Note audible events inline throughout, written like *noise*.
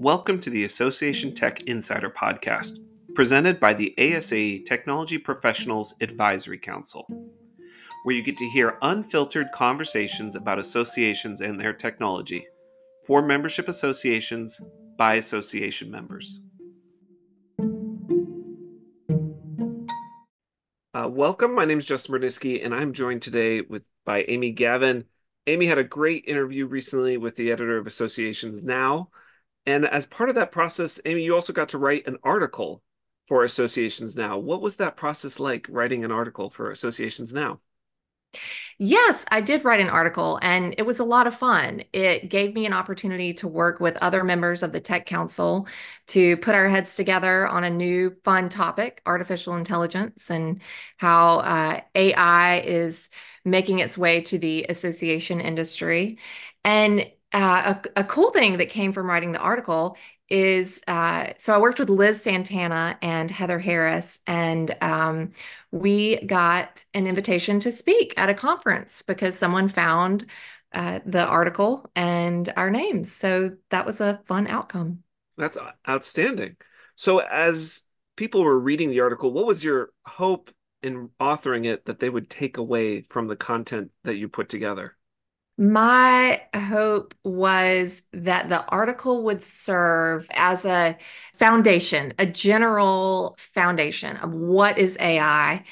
Welcome to the Association Tech Insider Podcast, presented by the ASAE Technology Professionals Advisory Council, where you get to hear unfiltered conversations about associations and their technology for membership associations by association members. Uh, welcome. My name is Justin Bernisky, and I'm joined today with by Amy Gavin. Amy had a great interview recently with the editor of Associations Now. And as part of that process, Amy, you also got to write an article for Associations Now. What was that process like writing an article for Associations Now? Yes, I did write an article and it was a lot of fun. It gave me an opportunity to work with other members of the Tech Council to put our heads together on a new fun topic, artificial intelligence, and how uh, AI is making its way to the association industry. And uh, a, a, cool thing that came from writing the article is uh, so I worked with Liz Santana and Heather Harris, and um, we got an invitation to speak at a conference because someone found uh, the article and our names. So that was a fun outcome. That's outstanding. So, as people were reading the article, what was your hope in authoring it that they would take away from the content that you put together? My hope was that the article would serve as a foundation, a general foundation of what is AI.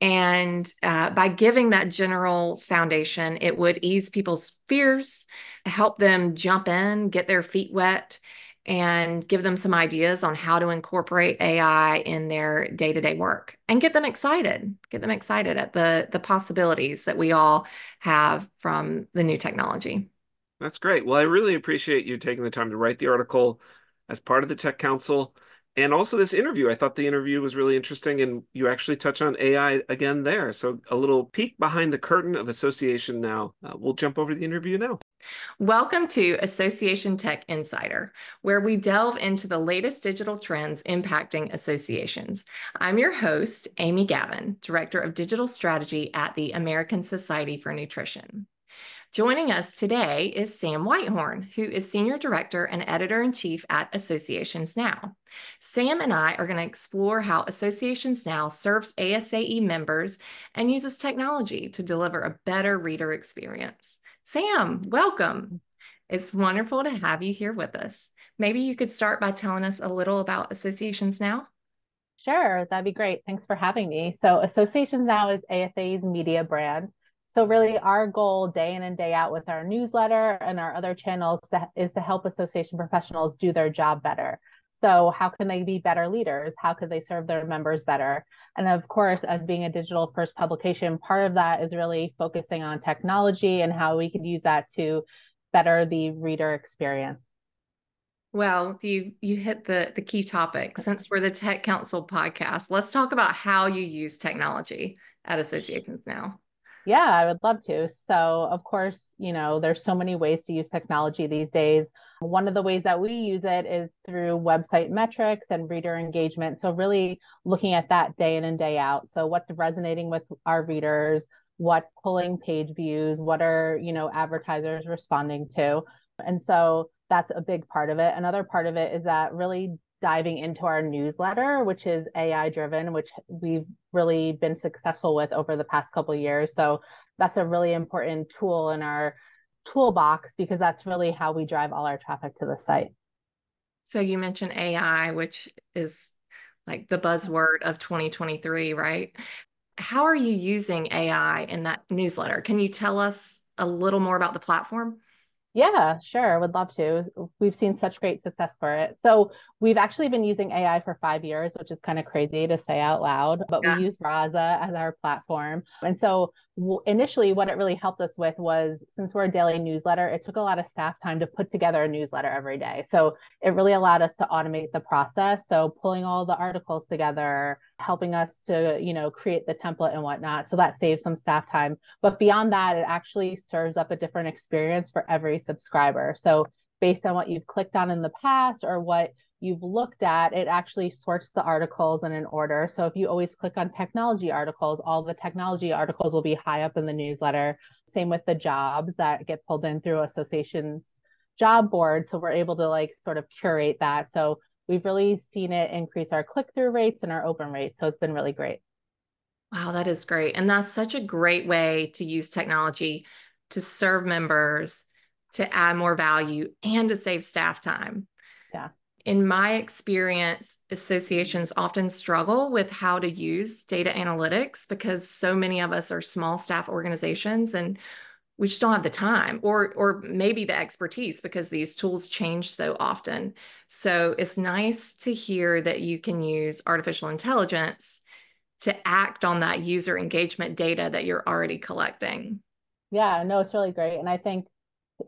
And uh, by giving that general foundation, it would ease people's fears, help them jump in, get their feet wet, and give them some ideas on how to incorporate AI in their day-to-day work and get them excited, get them excited at the the possibilities that we all have from the new technology. That's great. Well, I really appreciate you taking the time to write the article as part of the Tech Council and also this interview. I thought the interview was really interesting and you actually touch on AI again there. So a little peek behind the curtain of association now. Uh, we'll jump over to the interview now. Welcome to Association Tech Insider, where we delve into the latest digital trends impacting associations. I'm your host, Amy Gavin, Director of Digital Strategy at the American Society for Nutrition. Joining us today is Sam Whitehorne, who is Senior Director and Editor in Chief at Associations Now. Sam and I are going to explore how Associations Now serves ASAE members and uses technology to deliver a better reader experience. Sam, welcome. It's wonderful to have you here with us. Maybe you could start by telling us a little about Associations Now. Sure, that'd be great. Thanks for having me. So, Associations Now is ASAE's media brand. So, really, our goal day in and day out with our newsletter and our other channels is to help association professionals do their job better. So, how can they be better leaders? How could they serve their members better? And of course, as being a digital first publication, part of that is really focusing on technology and how we could use that to better the reader experience. Well, you you hit the the key topic. *laughs* Since we're the Tech Council podcast, let's talk about how you use technology at associations now. Yeah, I would love to. So, of course, you know, there's so many ways to use technology these days. One of the ways that we use it is through website metrics and reader engagement. So, really looking at that day in and day out. So, what's resonating with our readers? What's pulling page views? What are, you know, advertisers responding to? And so that's a big part of it. Another part of it is that really diving into our newsletter, which is AI driven, which we've really been successful with over the past couple years. So that's a really important tool in our toolbox because that's really how we drive all our traffic to the site. So you mentioned AI, which is like the buzzword of 2023, right? How are you using AI in that newsletter? Can you tell us a little more about the platform? Yeah, sure. Would love to. We've seen such great success for it. So we've actually been using AI for five years, which is kind of crazy to say out loud, but yeah. we use Rasa as our platform. And so initially what it really helped us with was since we're a daily newsletter it took a lot of staff time to put together a newsletter every day. So it really allowed us to automate the process. So pulling all the articles together helping us to you know create the template and whatnot. So that saves some staff time. But beyond that it actually serves up a different experience for every subscriber. So based on what you've clicked on in the past or what you've looked at, it actually sorts the articles in an order. So if you always click on technology articles, all the technology articles will be high up in the newsletter. Same with the jobs that get pulled in through associations job board. So we're able to like sort of curate that. So we've really seen it increase our click through rates and our open rates. So it's been really great. Wow, that is great. And that's such a great way to use technology to serve members, to add more value, and to save staff time. In my experience, associations often struggle with how to use data analytics because so many of us are small staff organizations and we just don't have the time or or maybe the expertise because these tools change so often. So it's nice to hear that you can use artificial intelligence to act on that user engagement data that you're already collecting. Yeah, no, it's really great. And I think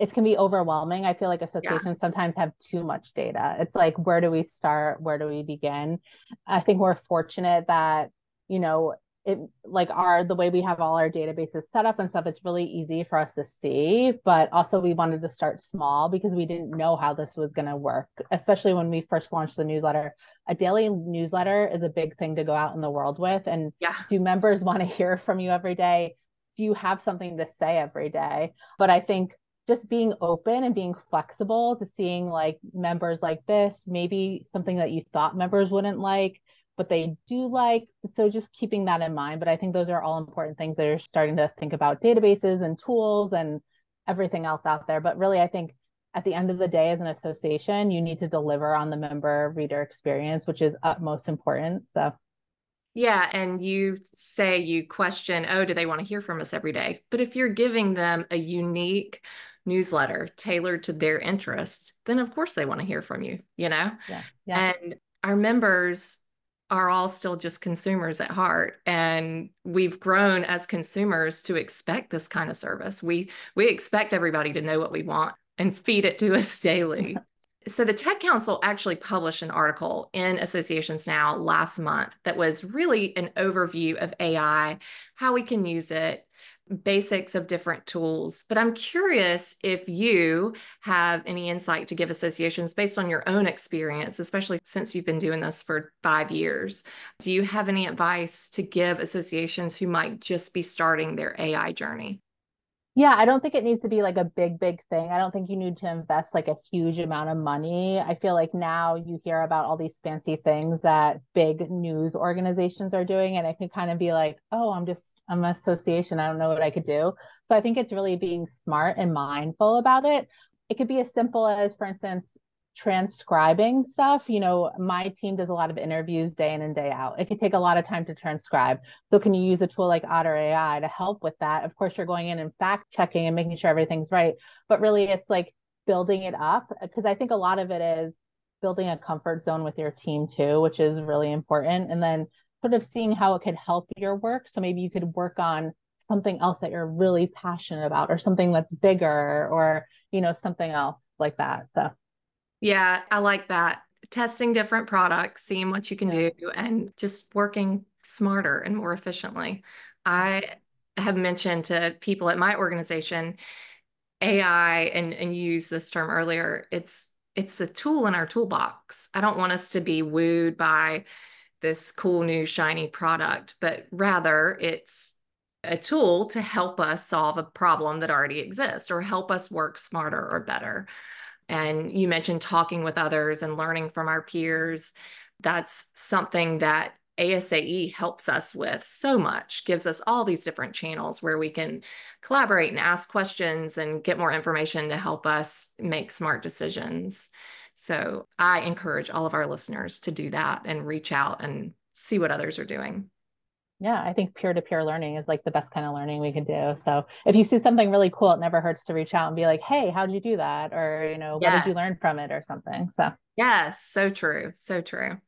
it can be overwhelming. I feel like associations yeah. sometimes have too much data. It's like, where do we start? Where do we begin? I think we're fortunate that, you know, it like our the way we have all our databases set up and stuff it's really easy for us to see but also we wanted to start small because we didn't know how this was going to work especially when we first launched the newsletter a daily newsletter is a big thing to go out in the world with and yeah. do members *laughs* want to hear from you every day do you have something to say every day but i think just being open and being flexible to seeing like members like this maybe something that you thought members wouldn't like but they do like. So just keeping that in mind. But I think those are all important things that are starting to think about databases and tools and everything else out there. But really, I think at the end of the day, as an association, you need to deliver on the member reader experience, which is utmost important. So yeah. And you say you question, oh, do they want to hear from us every day? But if you're giving them a unique newsletter tailored to their interest, then of course they want to hear from you, you know? Yeah. yeah. And our members are all still just consumers at heart and we've grown as consumers to expect this kind of service we we expect everybody to know what we want and feed it to us daily *laughs* so the tech council actually published an article in associations now last month that was really an overview of ai how we can use it basics of different tools. But I'm curious if you have any insight to give associations based on your own experience, especially since you've been doing this for five years. Do you have any advice to give associations who might just be starting their AI journey? Yeah, I don't think it needs to be like a big, big thing. I don't think you need to invest like a huge amount of money. I feel like now you hear about all these fancy things that big news organizations are doing, and it can kind of be like, oh, I'm just, I'm an association. I don't know what I could do. So I think it's really being smart and mindful about it. It could be as simple as, for instance, transcribing stuff. You know my team does a lot of interviews day in and day out. It can take a lot of time to transcribe. So can you use a tool like otter ai to help with that? Of course you're going in and fact checking and making sure everything's right but really it's like building it up because i think a lot of it is building a comfort zone with your team too which is really important and then sort of seeing how it could help your work. So maybe you could work on something else that you're really passionate about or something that's bigger or you know something else like that so yeah, I like that. Testing different products, seeing what you can yeah. do, and just working smarter and more efficiently. I have mentioned to people at my organization AI and and use this term earlier. It's it's a tool in our toolbox. I don't want us to be wooed by this cool new shiny product, but rather it's a tool to help us solve a problem that already exists or help us work smarter or better. And you mentioned talking with others and learning from our peers. That's something that ASAE helps us with so much, gives us all these different channels where we can collaborate and ask questions and get more information to help us make smart decisions. So I encourage all of our listeners to do that and reach out and see what others are doing yeah i think peer-to-peer learning is like the best kind of learning we could do. So if you see something really cool it never hurts to reach out and be like hey how did you do that? or you know yeah. what did you learn from it? or something so. Yes so true so true.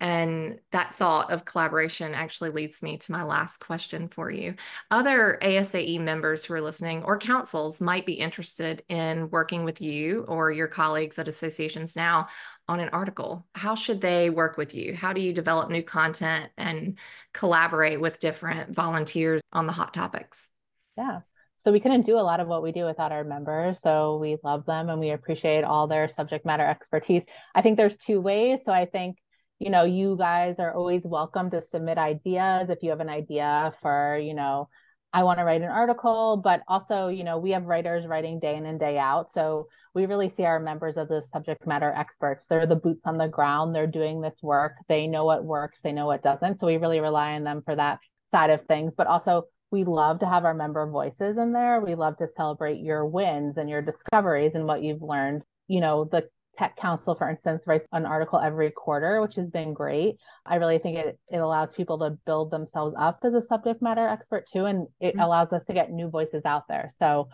And that thought of collaboration actually leads me to my last question for you. Other ASAE members who are listening or councils might be interested in working with you or your colleagues at associations now on an article. How should they work with you? How do you develop new content and collaborate with different volunteers on the hot topics? Yeah. So we couldn't do a lot of what we do without our members. So we love them and we appreciate all their subject matter expertise. I think there's two ways. So I think you know, you guys are always welcome to submit ideas. If you have an idea for, you know, I want to write an article, but also, you know, we have writers writing day in and day out. So we really see our members as the subject matter experts. They're the boots on the ground. They're doing this work. They know what works, they know what doesn't. So we really rely on them for that side of things. But also, we love to have our member voices in there. We love to celebrate your wins and your discoveries and what you've learned. You know, the Tech Council, for instance, writes an article every quarter, which has been great. I really think it, it allows people to build themselves up as a subject matter expert too. And it mm-hmm. allows us to get new voices out there. So,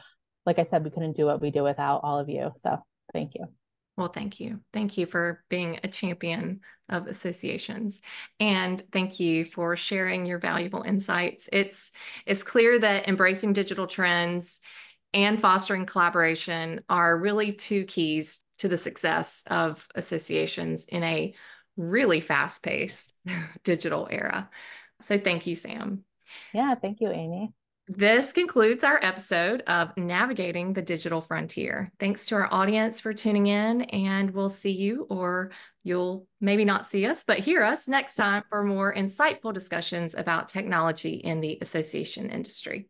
like I said, we couldn't do what we do without all of you. So, thank you. Well, thank you. Thank you for being a champion of associations. And thank you for sharing your valuable insights. It's it's clear that embracing digital trends and fostering collaboration are really two keys to the success of associations in a really fast-paced *laughs* digital era. So thank you, Sam. Yeah, thank you, Amy. This concludes our episode of Navigating the Digital Frontier. Thanks to our audience for tuning in, and we'll see you, or you'll maybe not see us, but hear us next time for more insightful discussions about technology in the association industry.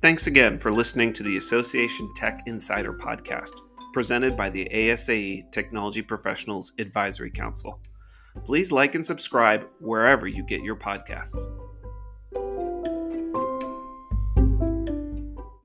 Thanks again for listening to the Association Tech Insider podcast presented by the ASAE Technology Professionals Advisory Council. Please like and subscribe wherever you get your podcasts.